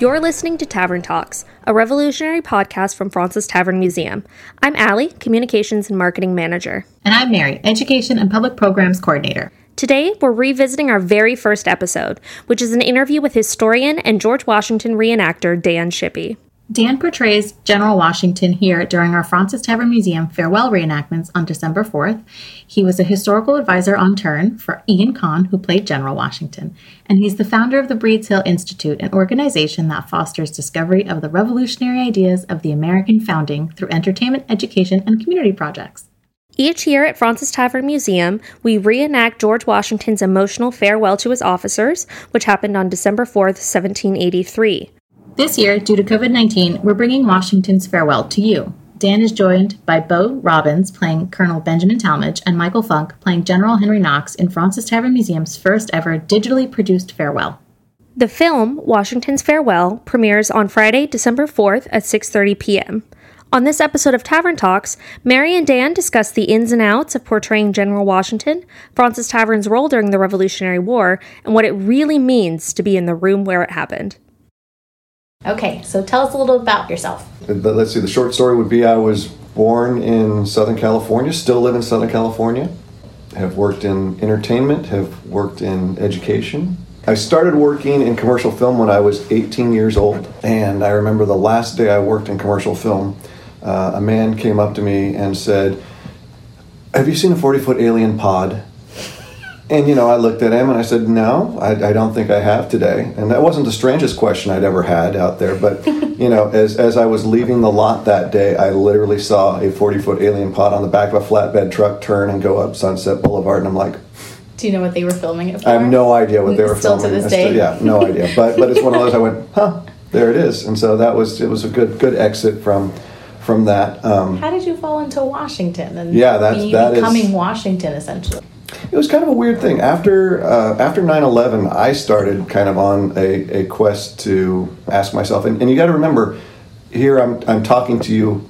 You're listening to Tavern Talks, a revolutionary podcast from Fraunces Tavern Museum. I'm Allie, Communications and Marketing Manager. And I'm Mary, Education and Public Programs Coordinator. Today, we're revisiting our very first episode, which is an interview with historian and George Washington reenactor Dan Shippey. Dan portrays General Washington here during our Fraunces Tavern Museum farewell reenactments on December 4th. He was a historical advisor on turn for Ian Kahn, who played General Washington, and he's the founder of the Breeds Hill Institute, an organization that fosters discovery of the revolutionary ideas of the American founding through entertainment, education, and community projects. Each year at Fraunces Tavern Museum, we reenact George Washington's emotional farewell to his officers, which happened on December 4th, 1783. This year, due to COVID 19, we're bringing Washington's farewell to you. Dan is joined by Bo Robbins playing Colonel Benjamin Tallmadge and Michael Funk playing General Henry Knox in Fraunces Tavern Museum's first ever digitally produced farewell. The film Washington's Farewell premieres on Friday, December 4th at 6:30 p.m. On this episode of Tavern Talks, Mary and Dan discuss the ins and outs of portraying General Washington, Fraunces Tavern's role during the Revolutionary War, and what it really means to be in the room where it happened. Okay, so tell us a little about yourself. Let's see, the short story would be I was born in Southern California, still live in Southern California, have worked in entertainment, have worked in education. I started working in commercial film when I was 18 years old, and I remember the last day I worked in commercial film, uh, a man came up to me and said, Have you seen a 40 foot alien pod? And you know, I looked at him and I said, "No, I, I, don't think I have today." And that wasn't the strangest question I'd ever had out there. But you know, as as I was leaving the lot that day, I literally saw a forty foot alien pod on the back of a flatbed truck turn and go up Sunset Boulevard, and I'm like. Do you know what they were filming it for? I have no idea what they were still filming. to this day. Still, yeah, no idea. But but it's one of those. I went, huh, there it is. And so that was it was a good good exit from from that. Um, How did you fall into Washington and yeah, that's that becoming is, Washington essentially? It was kind of a weird thing. After uh, after 9/11, I started kind of on a, a quest to ask myself, and, and you got to remember, here I'm I'm talking to you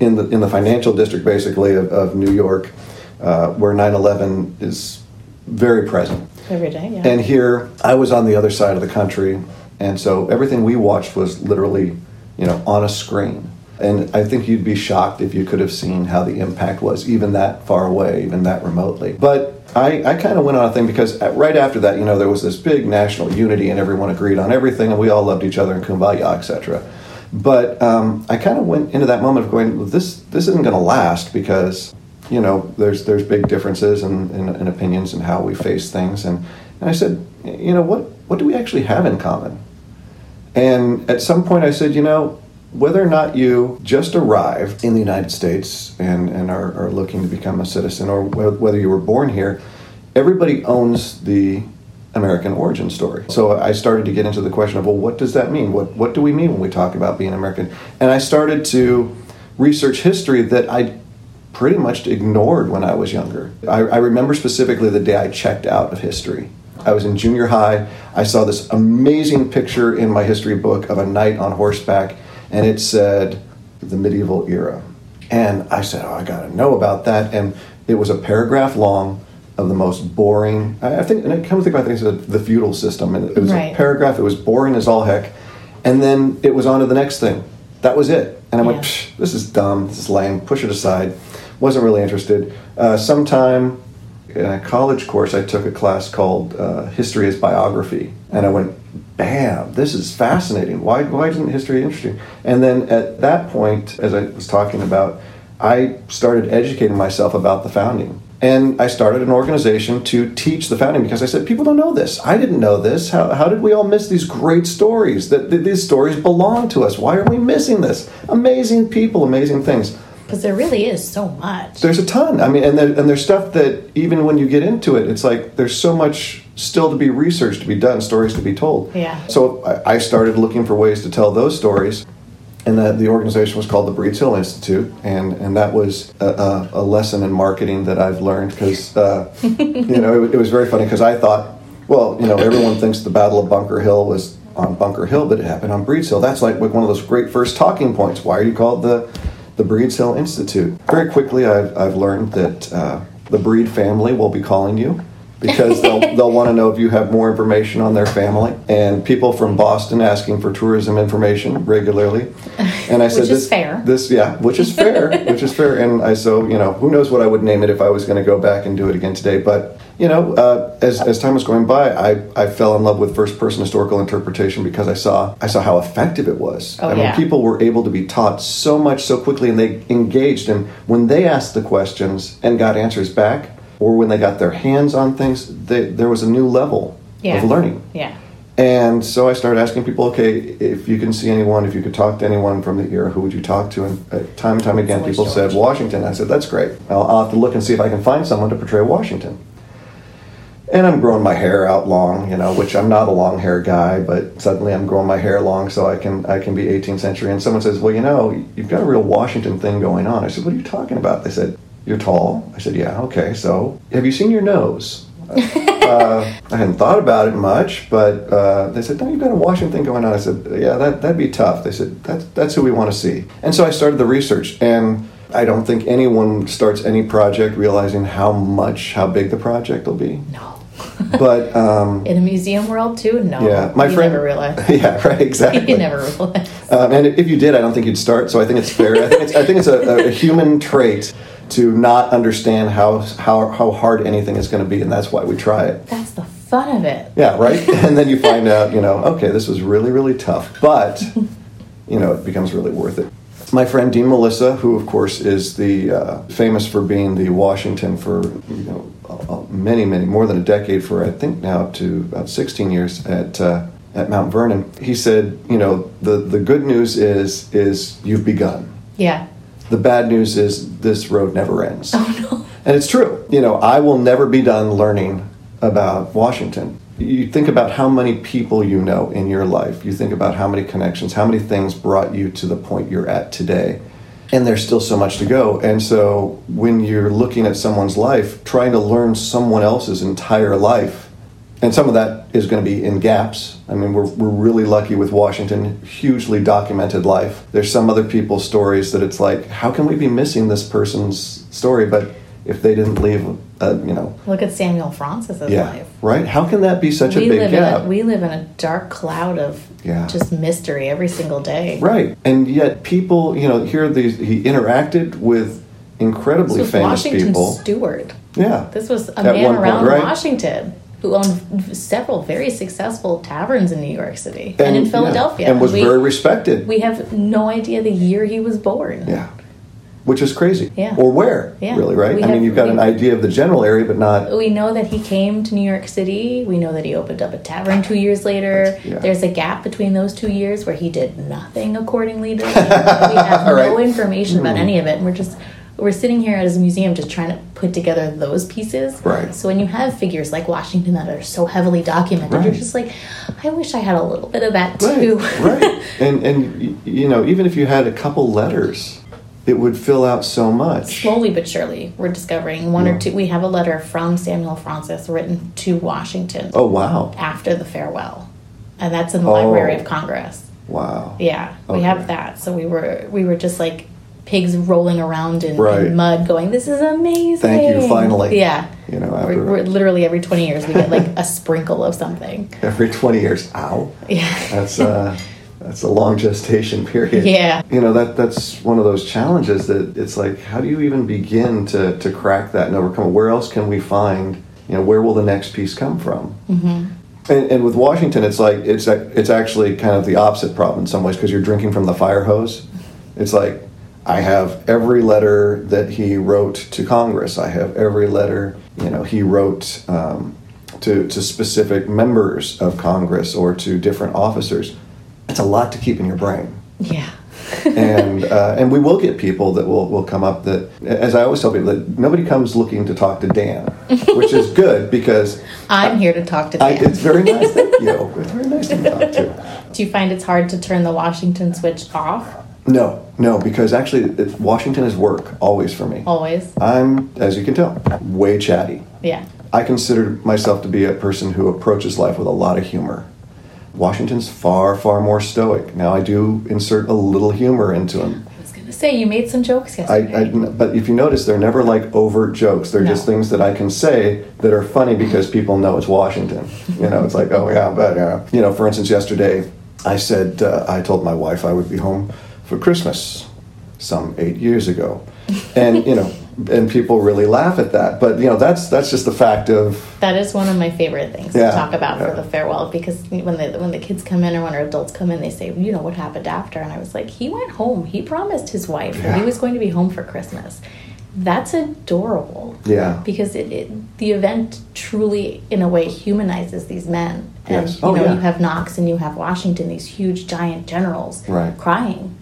in the in the financial district, basically of, of New York, uh, where 9/11 is very present. Every day, yeah. And here I was on the other side of the country, and so everything we watched was literally, you know, on a screen. And I think you'd be shocked if you could have seen how the impact was, even that far away, even that remotely. But I, I kind of went on a thing because right after that, you know, there was this big national unity and everyone agreed on everything and we all loved each other and kumbaya, etc. But um, I kind of went into that moment of going, this this isn't going to last because you know there's there's big differences in, in, in opinions and how we face things. And, and I said, you know, what what do we actually have in common? And at some point, I said, you know, whether or not you just arrived in the United States and, and are, are looking to become a citizen, or whether you were born here, everybody owns the American origin story. So I started to get into the question of, well, what does that mean? What, what do we mean when we talk about being American? And I started to research history that I pretty much ignored when I was younger. I, I remember specifically the day I checked out of history. I was in junior high. I saw this amazing picture in my history book of a knight on horseback and it said the medieval era. And I said, Oh, I got to know about that. And it was a paragraph long of the most boring. I think, and I come to think about it, it the feudal system. And it was right. a paragraph, it was boring as all heck. And then it was on to the next thing. That was it. And I yeah. went, This is dumb, this is lame, push it aside. Wasn't really interested. Uh, sometime in a college course, I took a class called uh, History as Biography. And I went, bam, this is fascinating. Why, why isn't history interesting? And then at that point, as I was talking about, I started educating myself about the founding. And I started an organization to teach the founding because I said, people don't know this. I didn't know this. How, how did we all miss these great stories? That, that these stories belong to us. Why are we missing this? Amazing people, amazing things because there really is so much. There's a ton. I mean, and there, and there's stuff that even when you get into it, it's like there's so much still to be researched, to be done, stories to be told. Yeah. So I, I started looking for ways to tell those stories, and that the organization was called the Breeds Hill Institute, and and that was a, a, a lesson in marketing that I've learned because uh, you know it, it was very funny because I thought, well, you know, everyone thinks the Battle of Bunker Hill was on Bunker Hill, but it happened on Breeds Hill. That's like one of those great first talking points. Why are you called the the Breeds Hill Institute. Very quickly, I've, I've learned that uh, the Breed family will be calling you because they'll, they'll want to know if you have more information on their family. And people from Boston asking for tourism information regularly. And I said, Which is this, fair. This, yeah, which is fair, which is fair. And I so you know, who knows what I would name it if I was going to go back and do it again today. But you know, uh, as, as time was going by, I, I fell in love with first person historical interpretation because I saw I saw how effective it was. Oh, I mean, yeah. people were able to be taught so much so quickly, and they engaged. And when they asked the questions and got answers back, or when they got their hands on things, they, there was a new level Yeah. of learning. Yeah. And so I started asking people, okay, if you can see anyone, if you could talk to anyone from the era, who would you talk to? And uh, time and time again, people said Washington. I said, that's great. I'll, I'll have to look and see if I can find someone to portray Washington. And I'm growing my hair out long, you know, which I'm not a long hair guy, but suddenly I'm growing my hair long so I can I can be 18th century. And someone says, well, you know, you've got a real Washington thing going on. I said, what are you talking about? They said, you're tall. I said, yeah, okay. So have you seen your nose? uh, I hadn't thought about it much, but uh, they said, "No, you've got a Washington thing going on." I said, "Yeah, that that'd be tough." They said, "That's that's who we want to see." And so I started the research, and I don't think anyone starts any project realizing how much, how big the project will be. No. But um, In a museum world too? No. yeah, my you friend. never realize. yeah, right, exactly. you never realize. Um, and if you did, I don't think you'd start. So I think it's fair. I think it's, I think it's a, a human trait to not understand how how how hard anything is going to be, and that's why we try it. That's the fun of it. Yeah, right. and then you find out, you know, okay, this was really, really tough, but you know, it becomes really worth it. My friend Dean Malissa, who of course is the uh, famous for being the Washington for you know uh, many, many more than a decade for I think now up to about 16 years at uh, at Mount Vernon. He said, you know, the the good news is is you've begun. Yeah. The bad news is this road never ends. Oh no. And it's true. You know, I will never be done learning about Washington. You think about how many people you know in your life. You think about how many connections, how many things brought you to the point you're at today. And there's still so much to go. And so when you're looking at someone's life, trying to learn someone else's entire life, and some of that is going to be in gaps. I mean, we're, we're really lucky with Washington, hugely documented life. There's some other people's stories that it's like, how can we be missing this person's story? But if they didn't leave, uh, you know, Look at Samuel Fraunces's yeah, life. right? How can that be such a big gap? a, we live in a dark cloud of Yeah. just mystery every single day. right, and yet people, you know, here these he interacted with incredibly famous Washington people. Stewart. Yeah, This was a man one point, around right. Washington who owned several very successful taverns in New York City and, in yeah, Philadelphia. and was we, very respected. we have no idea the year he was born. yeah, which is crazy. Yeah. or where? Yeah. really, right? We I mean, you've got we- an idea of the general area, but not. We know that he came to New York City. We know that he opened up a tavern two years later. Yeah. There's a gap between those two years where he did nothing accordingly to We have no Right. Information about hmm. any of it. And we're just we're sitting here as a museum just trying to put together those pieces. Right. So when you have figures like Washington that are so heavily documented, you're just like, I wish I had a little bit of that too. right. And and you know, even if you had a couple letters, it would fill out so much. Slowly but surely, we're discovering one Yeah. or two. We have a letter from Samuel Fraunces written to Washington. Oh wow, after the farewell, and that's in the Oh. Library of Congress. wow. Yeah, we have that. So we were we were just like pigs rolling around in, in mud, going, "This is amazing!" Thank you, finally. Yeah, You know, we're, we're literally every twenty years we get like a sprinkle of something. every twenty years, ow. Yeah, That's uh, that's a long gestation period. Yeah. You know that that's one of those challenges that it's like, how do you even begin to to crack that and overcome? it? Where else can we find? You know, where will the next piece come from? Mm-hmm. And, and with Washington, it's like it's it's actually kind of the opposite problem in some ways because you're drinking from the fire hose. It's like I have every letter that he wrote to Congress. I have every letter you know he wrote um, to to specific members of Congress or to different officers. It's a lot to keep in your brain yeah, and uh, and we will get people that will, will come up that as I always tell people that nobody comes looking to talk to Dan, which is good because I'm here to talk to I, it's very nice. Thank you. It's very nice to be talked to. Do you find it's hard to turn the Washington switch off? No, no, because actually it, Washington is work always for me. Always. I'm, as you can tell, way chatty. Yeah. I consider myself to be a person who approaches life with a lot of humor. Washington's far, far more stoic. Now I do insert a little humor into him. I was gonna say you made some jokes I, yesterday. I, but if you notice, they're never like overt jokes. They're just things that I can say that are funny because people know it's Washington. You know, it's like, oh yeah, but yeah. You know, for instance, yesterday I said uh, I told my wife I would be home for Christmas some eight years ago, and you know, and people really laugh at that. But you know, that's that's just the fact of that is one of my favorite things Yeah, to talk about yeah. for the farewell because when the when the kids come in or when our adults come in, they say, you know, what happened after? And I was like, he went home. He promised his wife that he was going to be home for Christmas. That's adorable. yeah. because it, it the event truly in a way humanizes these men and Yes. Oh, you Oh, know yeah. you have knox and you have washington these huge giant generals Right. crying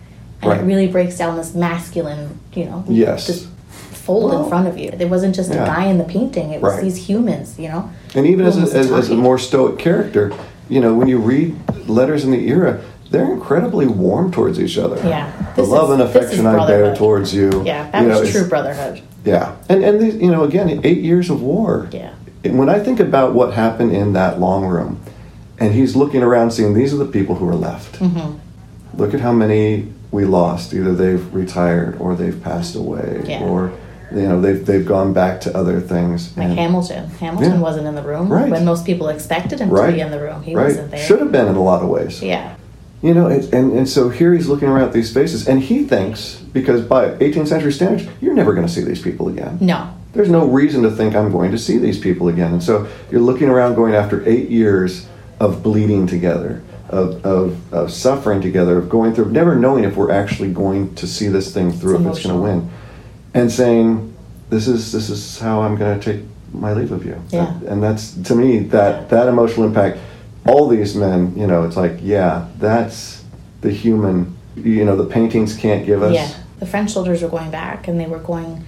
and Right. it really breaks down this masculine you know Yes. just fold Well, in front of you it wasn't just yeah. a guy in the painting it was Right. these humans you know And even as a, as, as a more stoic character, you know, when you read letters in the era, they're incredibly warm towards each other. Yeah. The This love is- and affection I bear towards you. yeah that you know, was it's- true brotherhood Yeah. And, and these, you know, again, eight years of war. yeah And when I think about what happened in that long room, and he's looking around seeing these are the people who are left. Mm-hmm. Look at how many we lost. Either they've retired or they've passed away Yeah. or, you know, they've, they've gone back to other things. like And- hamilton hamilton Yeah. wasn't in the room Right. when most people expected him to be in the room he right. wasn't there Should have been in a lot of ways. yeah You know, it, and, and so here he's looking around at these faces, and he thinks, because by 18th century standards, you're never going to see these people again. no There's no reason to think I'm going to see these people again. And so you're looking around going after eight years of bleeding together, of, of, of suffering together, of going through, of never knowing if we're actually going to see this thing through, It's if it's going to win, and saying, this is, this is how I'm going to take my leave of you. Yeah. And that's, to me, that, that emotional impact, all these men, you know, it's like, yeah, that's the human, you know, the paintings can't give us. Yeah, the French soldiers were going back, and they were going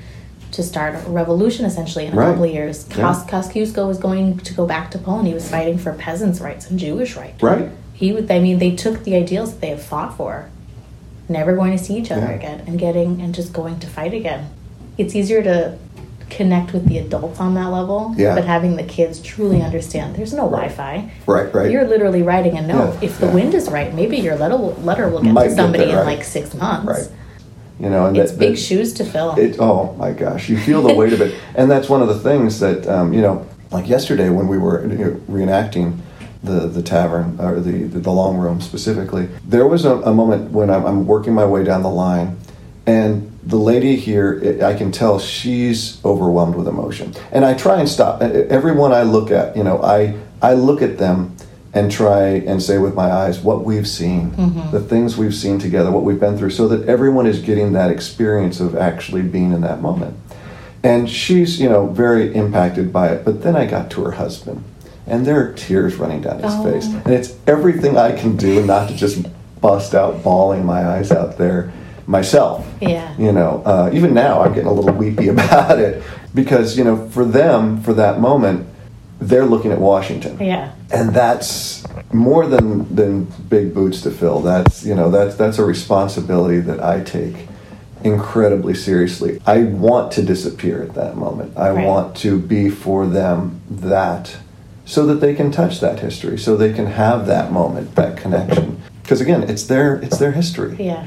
to start a revolution essentially in a Right. couple of years. Yeah. Kosciuszko was going to go back to Poland. He was fighting for peasants' rights and Jewish rights. Right? He would. I mean, they took the ideals that they have fought for, never going to see each other Yeah. again, and getting and just going to fight again. It's easier to connect with the adults on that level, Yeah. but having the kids truly understand there's no Right. Wi-Fi. Right, right. You're literally writing a note. Yeah, If the wind is right, maybe your letter will, letter will get Might to get somebody there, in like six months. Right. You know, and It's that, big that- shoes to fill. It, oh my gosh, you feel the weight of it, and that's one of the things that um, you know. Like yesterday when we were you know, reenacting the the tavern or the the long room specifically, there was a, a moment when I'm, I'm working my way down the line, and the lady here, it, I can tell she's overwhelmed with emotion, and I try and stop. Everyone I look at, you know, I I look at them and try and say with my eyes what we've seen, mm-hmm. the things we've seen together, what we've been through, so that everyone is getting that experience of actually being in that moment. And she's, you know, very impacted by it. But then I got to her husband, and there are tears running down his Oh. face. And it's everything I can do not to just bust out bawling my eyes out there myself. Yeah. You know, uh, even now I'm getting a little weepy about it because, you know, for them, for that moment, they're looking at Washington yeah. and that's more than than big boots to fill that's you know that's that's a responsibility that i take incredibly seriously i want to disappear at that moment i Right. want to be for them that so that they can touch that history so they can have that moment that connection because again it's their it's their history Yeah.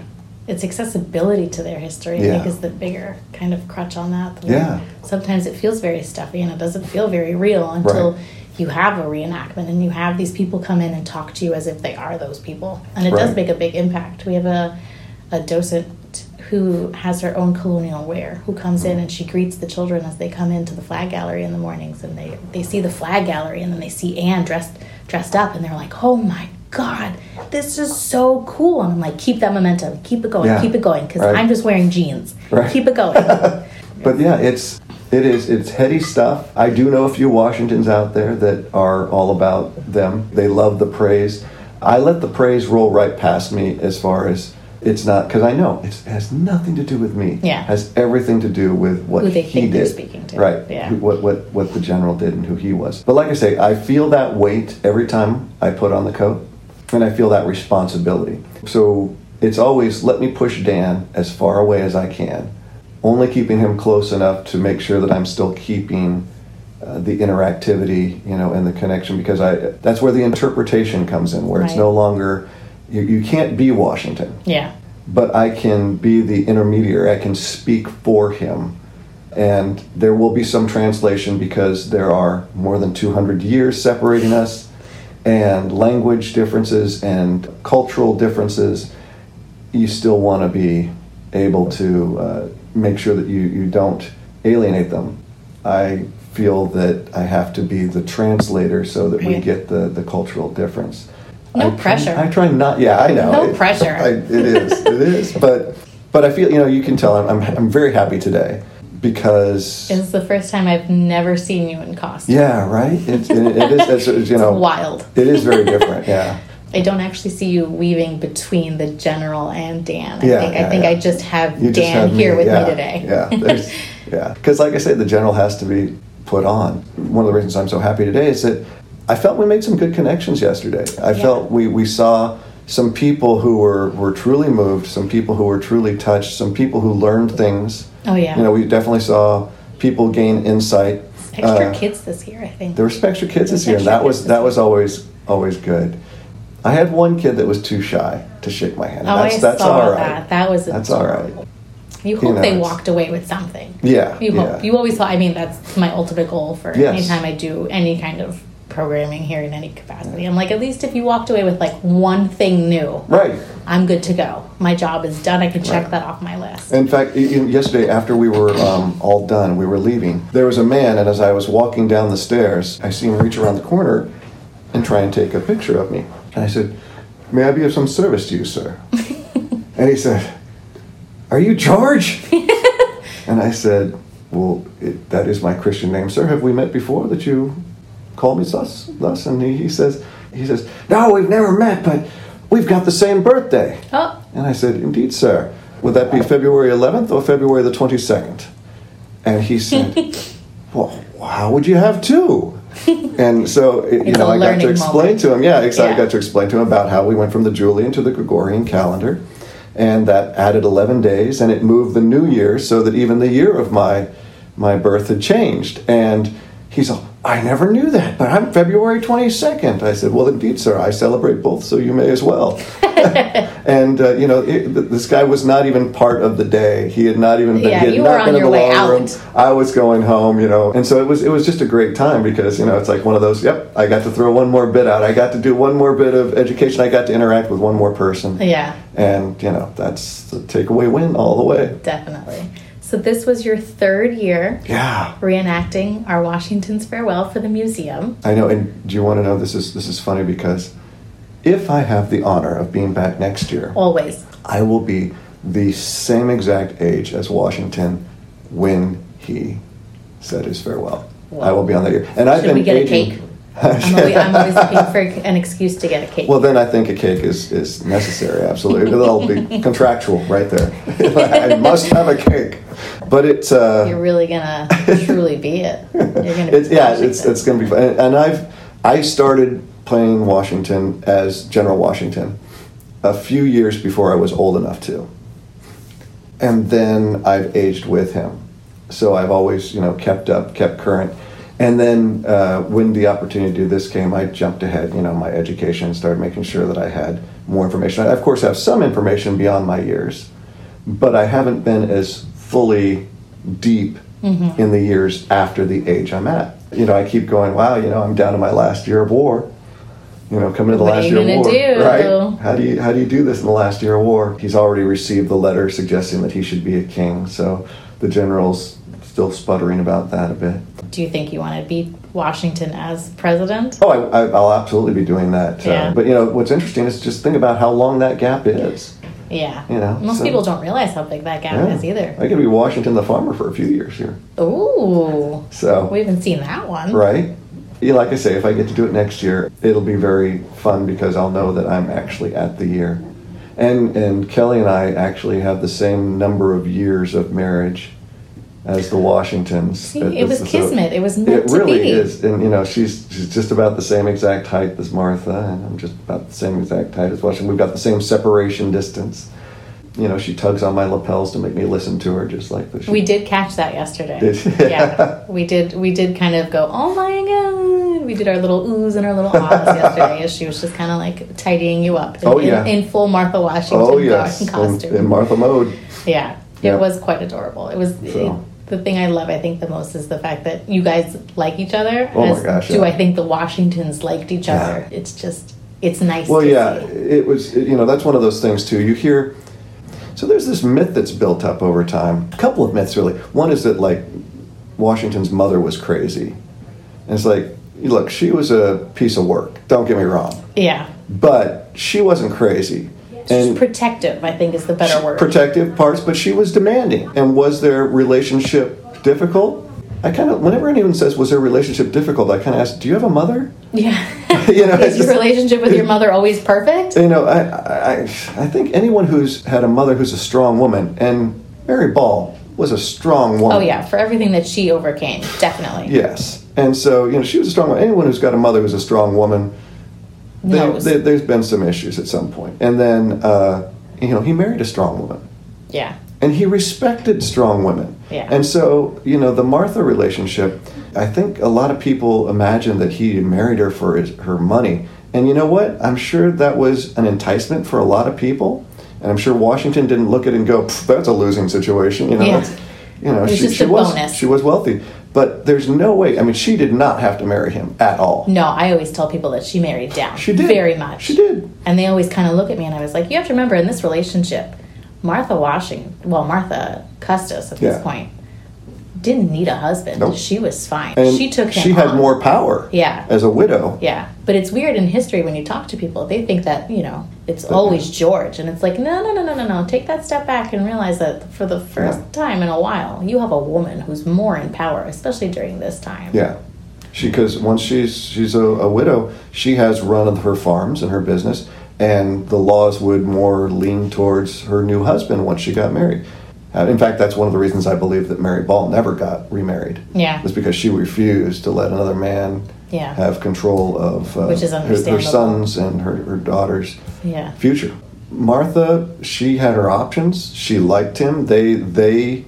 It's accessibility to their history, Yeah. I think, is the bigger kind of crutch on that. Yeah. Sometimes it feels very stuffy and it doesn't feel very real until Right. you have a reenactment and you have these people come in and talk to you as if they are those people. And it does make a big impact. We have a, a docent who has her own colonial wear who comes in and she greets the children as they come into the flag gallery in the mornings and they, they see the flag gallery and then they see Anne dressed dressed up and they're like, Oh my God, this is so cool. And I'm like, keep that momentum, keep it going, Yeah. keep it going, because Right. I'm just wearing jeans. Right. Keep it going. But yeah, it's it is it's heady stuff. I do know a few Washingtons out there that are all about them. They love the praise. I let the praise roll right past me as far as it's not because I know it's, it has nothing to do with me. Yeah. it has everything to do with what Who they he think they're did. speaking to. Right. Yeah. Who- What what what the general did and who he was. But like I say, I feel that weight every time I put on the coat, and I feel that responsibility. So it's always let me push Dan as far away as I can only keeping him close enough to make sure that I'm still keeping uh, the interactivity, you know, and the connection because I that's where the interpretation comes in, where it's no longer you, you can't be Washington. yeah. but I can be the intermediary. I can speak for him. And there will be some translation because there are more than 200 years separating us, and language differences and cultural differences. You still want to be able to uh, make sure that you, you don't alienate them. I feel that I have to be the translator so that we get the, the cultural difference. No I try- pressure. I try not. Yeah, I know. No It- pressure. I, it is. It is. But but I feel you know you can tell I'm I'm, I'm very happy today because it's the first time I've never seen you in costume. yeah right it, it, it is it's, it's, you know Wild. it is very different yeah I don't actually see you weaving between the general and Dan. I Yeah, think yeah, I think yeah. I just have you just Dan have here with yeah, me today. yeah yeah because like I said the general has to be put on one of the reasons I'm so happy today is that I felt we made some good connections yesterday I Yeah. felt we we saw some people who were were truly moved some people who were truly touched some people who learned things oh yeah. you know we definitely saw people gain insight extra Uh, kids this year, I think. There were some extra kids this year, and that was that was always always good. I had one kid that was too shy to shake my hand. oh, that's I that's saw all right. that. That was That's all right. You You hope know, they walked away with something. Yeah, You yeah. hope. You always thought. I mean, that's my ultimate goal for Yes. anytime I do any kind of programming here in any capacity. I'm like, at least if you walked away with like one thing new, Right. I'm good to go. My job is done. I can check Right. that off my list. In fact, yesterday after we were um, all done, we were leaving. There was a man, and as I was walking down the stairs, I see him reach around the corner and try and take a picture of me. And I said, "May I be of some service to you, sir?" and he said, "Are you George?" and I said, "Well, it, that is my Christian name, sir. Have we met before? That you call me thus?" Thus, and he, he says, "He says, no, we've never met, but we've got the same birthday." Oh, And I said, Indeed, sir. Would that be February 11th or February the 22nd? And he said, Well, how would you have two? And so, it- you know, I got to explain moment. to him, yeah, ex- I got to explain to him about how we went from the Julian to the Gregorian calendar. And that added 11 days, and it moved the new year so that even the year of my, my birth had changed. And he's like, I never knew that, but I'm February 22nd. I said, Well, indeed, sir, I celebrate both, so you may as well. and uh, you know, it, this guy was not even part of the day. He had not even been. Yeah, he had you not were on been in your the way long room. out. I was going home, you know, and so it was. It was just a great time because you know it's like one of those. Yep, I got to throw one more bit out. I got to do one more bit of education. I got to interact with one more person. yeah, And you know that's the takeaway win all the way. definitely. So this was your third year Yeah, reenacting our Washington's farewell for the museum. I know. And do you want to know this is this is funny because if I have the honor of being back next year, Always. I will be the same exact age as Washington when he said his farewell. I will be on that year. And I've Should been we get a aging- I'm always, I'm always looking for an excuse to get a cake. Well, then I think a cake is, is necessary, absolutely. That'll be contractual right there. I must have a cake. But it's, uh, You're really gonna truly be it. You're gonna. Be it's yeah, it's, it's going to be fun. And, and I've, I started playing Washington as General Washington a few years before I was old enough to. And then I've aged with him. So I've always, you know, kept up, kept current. And then uh, when the opportunity to do this came, I jumped ahead, you know, my education, started making sure that I had more information. I, of course, have some information beyond my years, but I haven't been as fully deep Mm-hmm. in the years after the age I'm at. You know, I keep going, wow, you know, I'm down to my last year of war. You know, coming to the What last year of war, do? right? How do you how do you do this in the last year of war? He's already received the letter suggesting that he should be a king, so the general's still sputtering about that a bit. Do you think you want to beat Washington as president? Oh, I, I, I'll absolutely be doing that. Yeah. Uh, but you know, what's interesting is just think about how long that gap is. Yeah. You know, Most so- people don't realize how big that gap Yeah. is either. I could be Washington the farmer for a few years here. Ooh. So We haven't seen that one. right? Yeah, like I say, if I get to do it next year, it'll be very fun because I'll know that I'm actually at the year. And and Kelly and I actually have the same number of years of marriage as the Washingtons. See, it was So- kismet. It was meant It to really be. is, and you know, she's she's just about the same exact height as Martha, and I'm just about the same exact height as Washington. We've got the same separation distance. you know, she tugs on my lapels to make me listen to her, just like this. We did catch that yesterday. Yeah, we did. We did kind of go, oh my god. We did our little oohs and our little ahs yesterday as she was just kind of like tidying you up. In, Oh, yeah. in, in full Martha oh, Washington oh yes, garden in, costume. in Martha mode. Yeah, Yeah. it was quite adorable. It was So- the thing I love. I think the most is the fact that you guys like each other. Oh my gosh, Do yeah. I think the Washingtons liked each Yeah. other? It's just it's nice. Well, yeah, see. it was. You know, that's one of those things too. You hear. So there's this myth that's built up over time. A couple of myths, really. One is that like Washington's mother was crazy, and it's like, look, she was a piece of work. Don't get me wrong, Yeah, but she wasn't crazy. Just protective. I think is the better word. protective parts, but she was demanding. And was their relationship difficult? I kind of, whenever anyone says, "Was their relationship difficult?" I kind of ask, "Do you have a mother?" yeah. You know, is your relationship with your mother always perfect? You know, I, I, I think anyone who's had a mother who's a strong woman, and Mary Ball was a strong woman. Oh yeah, for everything that she overcame, definitely. Yes. And so, you know, she was a strong woman. Anyone who's got a mother who's a strong woman, they, they, there's been some issues at some point. And then, uh, you know, he married a strong woman. Yeah. and he respected strong women. Yeah. And so, you know, the Martha relationship, I think a lot of people imagine that he married her for his, her money. And you know what? I'm sure that was an enticement for a lot of people. And I'm sure Washington didn't look at it and go, "That's a losing situation." You know, Yeah. you know, she, she was she was wealthy, but there's no way. I mean, she did not have to marry him at all. No, I always tell people that she married down. She did very much. She did. And they always kind of look at me, and I was like, you have to remember in this relationship, Martha Washington, well, Martha Custis at this Yeah. point, didn't need a husband. Nope. She was fine. And she took him. She had on. more power. Yeah. As a widow. Yeah, but it's weird in history when you talk to people, they think that you know it's always George, and it's like no, no, no, no, no, no. Take that step back and realize that for the first Yeah. time in a while, you have a woman who's more in power, especially during this time. Yeah, she because once she's she's a, a widow, she has run of her farms and her business, and the laws would more lean towards her new husband once she got married. Uh, in fact, that's one of the reasons I believe that Mary Ball never got remarried. Yeah. was because she refused to let another man Yeah. have control of uh, Which is her, her sons and her, her daughters Yeah. future. Martha, she had her options. She liked him. They they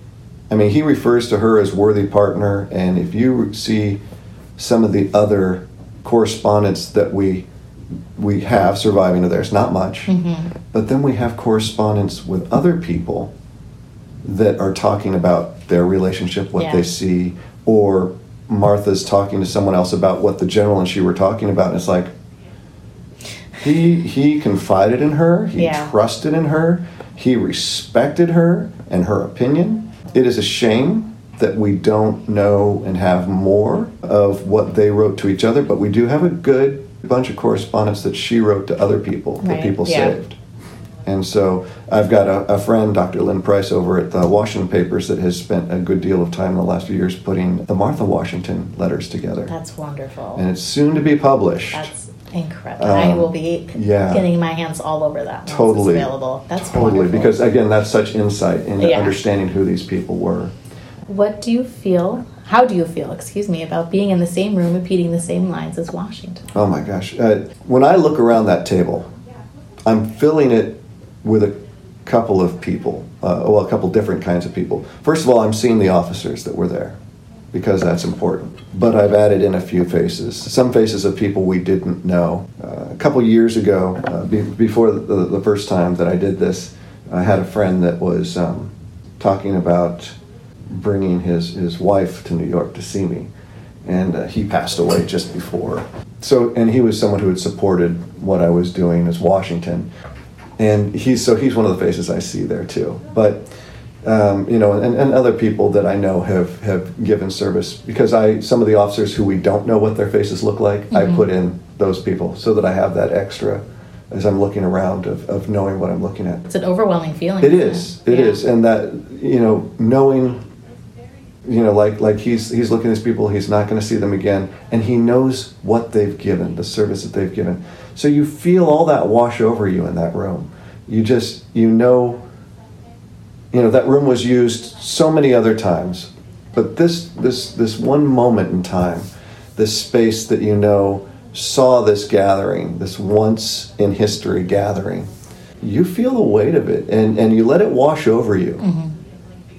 I mean, he refers to her as worthy partner and if you see some of the other correspondence that we we have surviving to theirs, not much. But then we have correspondence with other people that are talking about their relationship, what Yeah. they see, or Martha's talking to someone else about what the general and she were talking about. And it's like, he he confided in her. He Yeah. trusted in her. He respected her and her opinion. It is a shame that we don't know and have more of what they wrote to each other, but we do have a good bunch of correspondence that she wrote to other people that people yeah. saved. And so I've got a, a friend, Dr. Lynn Price, over at the Washington Papers that has spent a good deal of time in the last few years putting the Martha Washington letters together. That's wonderful. and it's soon to be published. That's incredible. I Um, will be yeah. getting my hands all over that. Totally it's available. That's totally wonderful. because again that's such insight into Yeah. understanding who these people were What do you feel? How do you feel? Excuse me about being in the same room, repeating the same lines as Washington. oh my gosh uh, when i look around that table i'm filling it with a couple of people uh, well a couple different kinds of people first of all i'm seeing the officers that were there because that's important but i've added in a few faces some faces of people we didn't know uh, a couple years ago uh, be- before the, the first time that i did this i had a friend that was um, talking about bringing his, his wife to New York to see me. And uh, he passed away just before. So, and he was someone who had supported what I was doing as Washington. And he's, so he's one of the faces I see there too. But, um, you know, and, and other people that I know have, have given service because I, some of the officers who we don't know what their faces look like, I put in those people so that I have that extra as I'm looking around of, of knowing what I'm looking at. It's an overwhelming feeling. It is. It Yeah. is, and that you know, knowing, you know, like like he's he's looking at these people, he's not going to see them again, and he knows what they've given, the service that they've given. So you feel all that wash over you in that room. You just you know. You know that room was used so many other times, but this this this one moment in time, this space that you know saw this gathering, this once in history gathering, you feel the weight of it and, and you let it wash over you. Mm-hmm.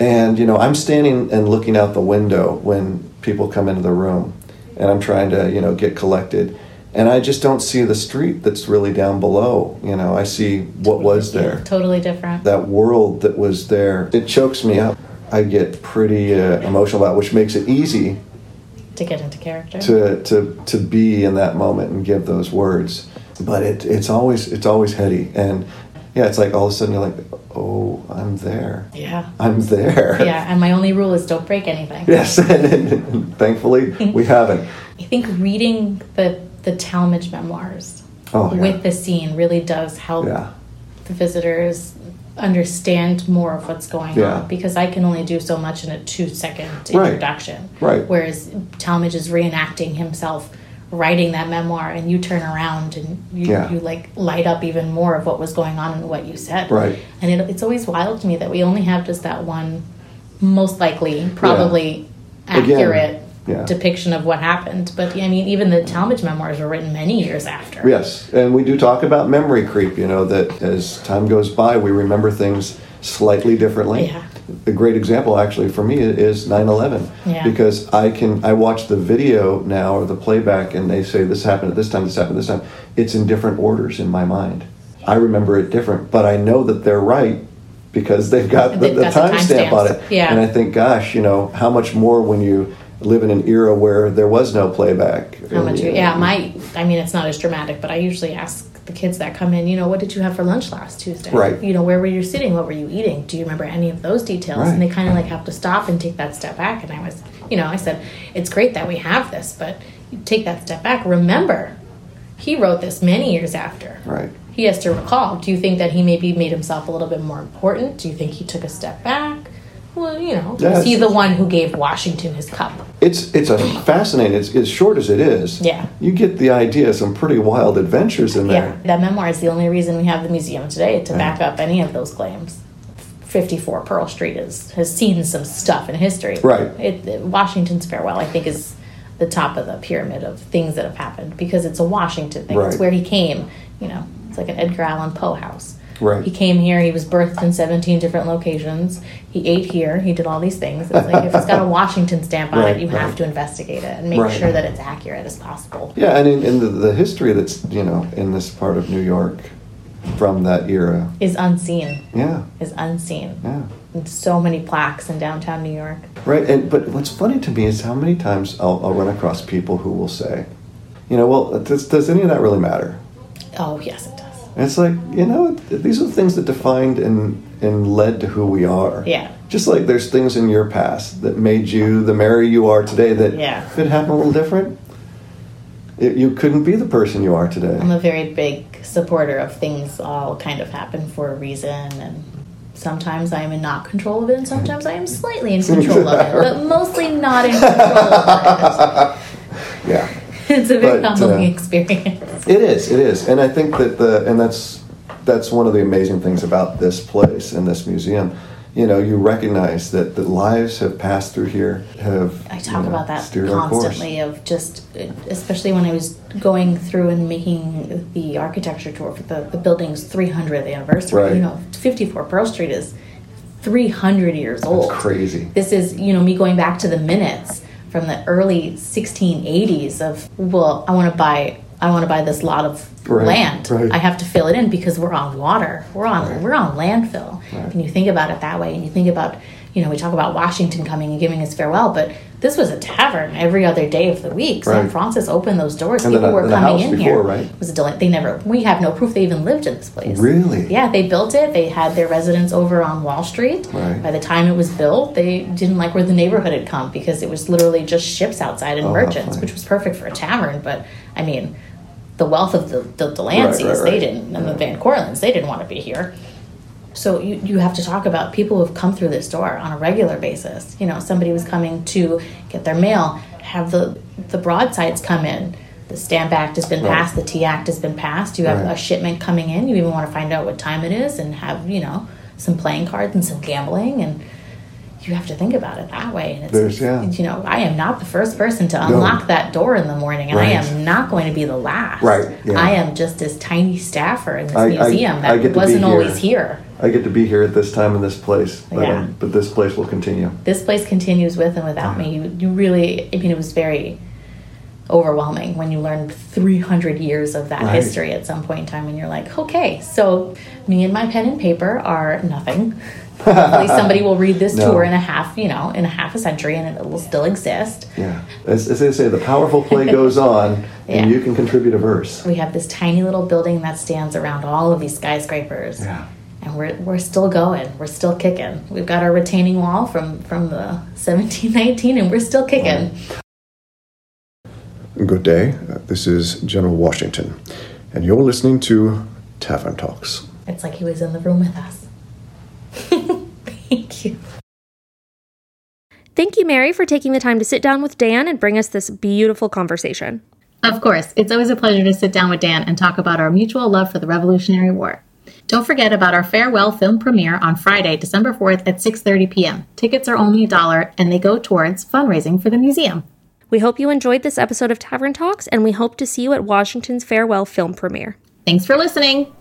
And, you know, I'm standing and looking out the window when people come into the room and I'm trying to, you know, get collected. And I just don't see the street that's really down below. You know, I see what was there Totally different. that world that was there. It chokes me up. I get pretty uh, emotional about, it, which makes it easy to get into character. to, to to be in that moment and give those words. But it, it's always it's always heady, and yeah, it's like all of a sudden you're like, oh, I'm there. yeah. I'm there. Yeah, and my only rule is don't break anything. Yes, and, and thankfully we haven't. I think reading the the Tallmadge memoirs Oh, yeah. with the scene really does help Yeah, the visitors understand more of what's going Yeah. on because I can only do so much in a two second Right. introduction. Right. Whereas Tallmadge is reenacting himself writing that memoir and you turn around and you, Yeah. you like light up even more of what was going on and what you said. Right. And it, it's always wild to me that we only have just that one most likely, probably Again, accurate yeah. depiction of what happened. But I mean, even the Tallmadge memoirs were written many years after. yes, and we do talk about memory creep. You know that as time goes by, we remember things slightly differently. Yeah. A great example, actually, for me is 9/11, Yeah. because I can I watch the video now or the playback, and they say this happened at this time, this happened at this time. It's in different orders in my mind. I remember it different, but I know that they're right because they've got the, the timestamp on it. Yeah. And I think, gosh, you know, how much more when you live in an era where there was no playback. How much? You, yeah, my. I mean, it's not as dramatic, but I usually ask the kids that come in. You know, what did you have for lunch last Tuesday? Right. You know, where were you sitting? What were you eating? Do you remember any of those details? Right. And they kind of like have to stop and take that step back. And I was, you know, I said, it's great that we have this, but take that step back. Remember, he wrote this many years after. Right. He has to recall. Do you think that he maybe made himself a little bit more important? Do you think he took a step back? Well, you know, Yeah, was he the one who gave Washington his cup? It's it's a fascinating. It's as short as it is. Yeah. You get the idea of some pretty wild adventures in there. Yeah, that memoir is the only reason we have the museum today to back up any of those claims. 54 Pearl Street is, has seen some stuff in history. Right. It, it- Washington's farewell, I think, is the top of the pyramid of things that have happened because it's a Washington thing. It's where he came. You know, it's like an Edgar Allan Poe house. Right. He came here. He was birthed in 17 different locations. He ate here. He did all these things. It's like if it's got a Washington stamp on Right, it, you have to investigate it and make Right. sure that it's accurate as possible. Yeah, and in, in the, the history that's you know in this part of New York from that era. Is unseen. Yeah. Is unseen. Yeah. And so many plaques in downtown New York. Right, and but what's funny to me is how many times I'll, I'll run across people who will say, you know, well, does, does any of that really matter? Oh yes. And it's like, you know, these are the things that defined and and led to who we are. Yeah. Just like there's things in your past that made you the Mary you are today. That Yeah. if it happened a little different, it, you couldn't be the person you are today. I'm a very big supporter of things all kind of happen for a reason and sometimes I am in not control of it and sometimes I am slightly in control of it. But mostly not in control of it. Yeah. It. It's a very But, humbling uh, experience. It is, it is, and I think that the and that's that's one of the amazing things about this place and this museum. You know, you recognize that the lives have passed through here. Have I you talk know, about that steered our course. constantly of just especially when I was going through and making the architecture tour for the, the building's 300th anniversary. Right. You know, 54 Pearl Street is 300 years old. crazy. This is, you know, me going back to the minutes from the early 1680s of, well, I want to buy I want to buy this lot of Right, land. right. I have to fill it in because we're on water. We're on Right. we're on landfill. And you think about it that way and you think about, you know, we talk about Washington coming and giving his farewell, but this was a tavern every other day of the week. Right. Fraunces opened those doors. And People the- were coming in before, here. right? It was a deli- they never we have no proof they even lived in this place. Really? Yeah, they built it. They had their residence over on Wall Street. Right. By the time it was built, they didn't like where the neighborhood had come because it was literally just ships outside and Oh, merchants, which was perfect for a tavern. But I mean, the wealth of the, the Delanceys, right, they right. didn't, and the Van Cortlandts, they didn't want to be here. So you, you have to talk about people who have come through this door on a regular basis. You know, somebody was coming to get their mail, have the the broadsides come in. The Stamp Act has been Right. passed, the Tea Act has been passed. You have Right. a shipment coming in. You even want to find out what time it is and have, you know, some playing cards and some gambling and you have to think about it that way. And it's, There's- yeah. you know, I am not the first person to unlock that door in the morning, and I am not going to be the last. Right, yeah. I am just this tiny staffer in this I- I- museum I that be wasn't always here. I get to be here at this time in this place, but, Yeah. um, but this place will continue. This place continues with and without me. You, you really, I mean, it was very overwhelming when you learn 300 years of that Right. history at some point in time, and you're like, okay, so me and my pen and paper are nothing. Hopefully, somebody will read this No. tour in a half, you know, in a half a century, and it will still exist. Yeah, as, as they say, the powerful play goes on, Yeah. and you can contribute a verse. We have this tiny little building that stands around all of these skyscrapers. Yeah. And we're, we're still going. We're still kicking. We've got our retaining wall from, from the 1719, and we're still kicking. Good day. Uh, This is General Washington, and you're listening to Tavern Talks. It's like he was in the room with us. Thank you. Thank you, Mary, for taking the time to sit down with Dan and bring us this beautiful conversation. Of course, it's always a pleasure to sit down with Dan and talk about our mutual love for the Revolutionary War. Don't forget about our farewell film premiere on Friday, December 4th at 6:30 p.m. Tickets are only a dollar and they go towards fundraising for the museum. We hope you enjoyed this episode of Tavern Talks, and we hope to see you at Washington's farewell film premiere. Thanks for listening.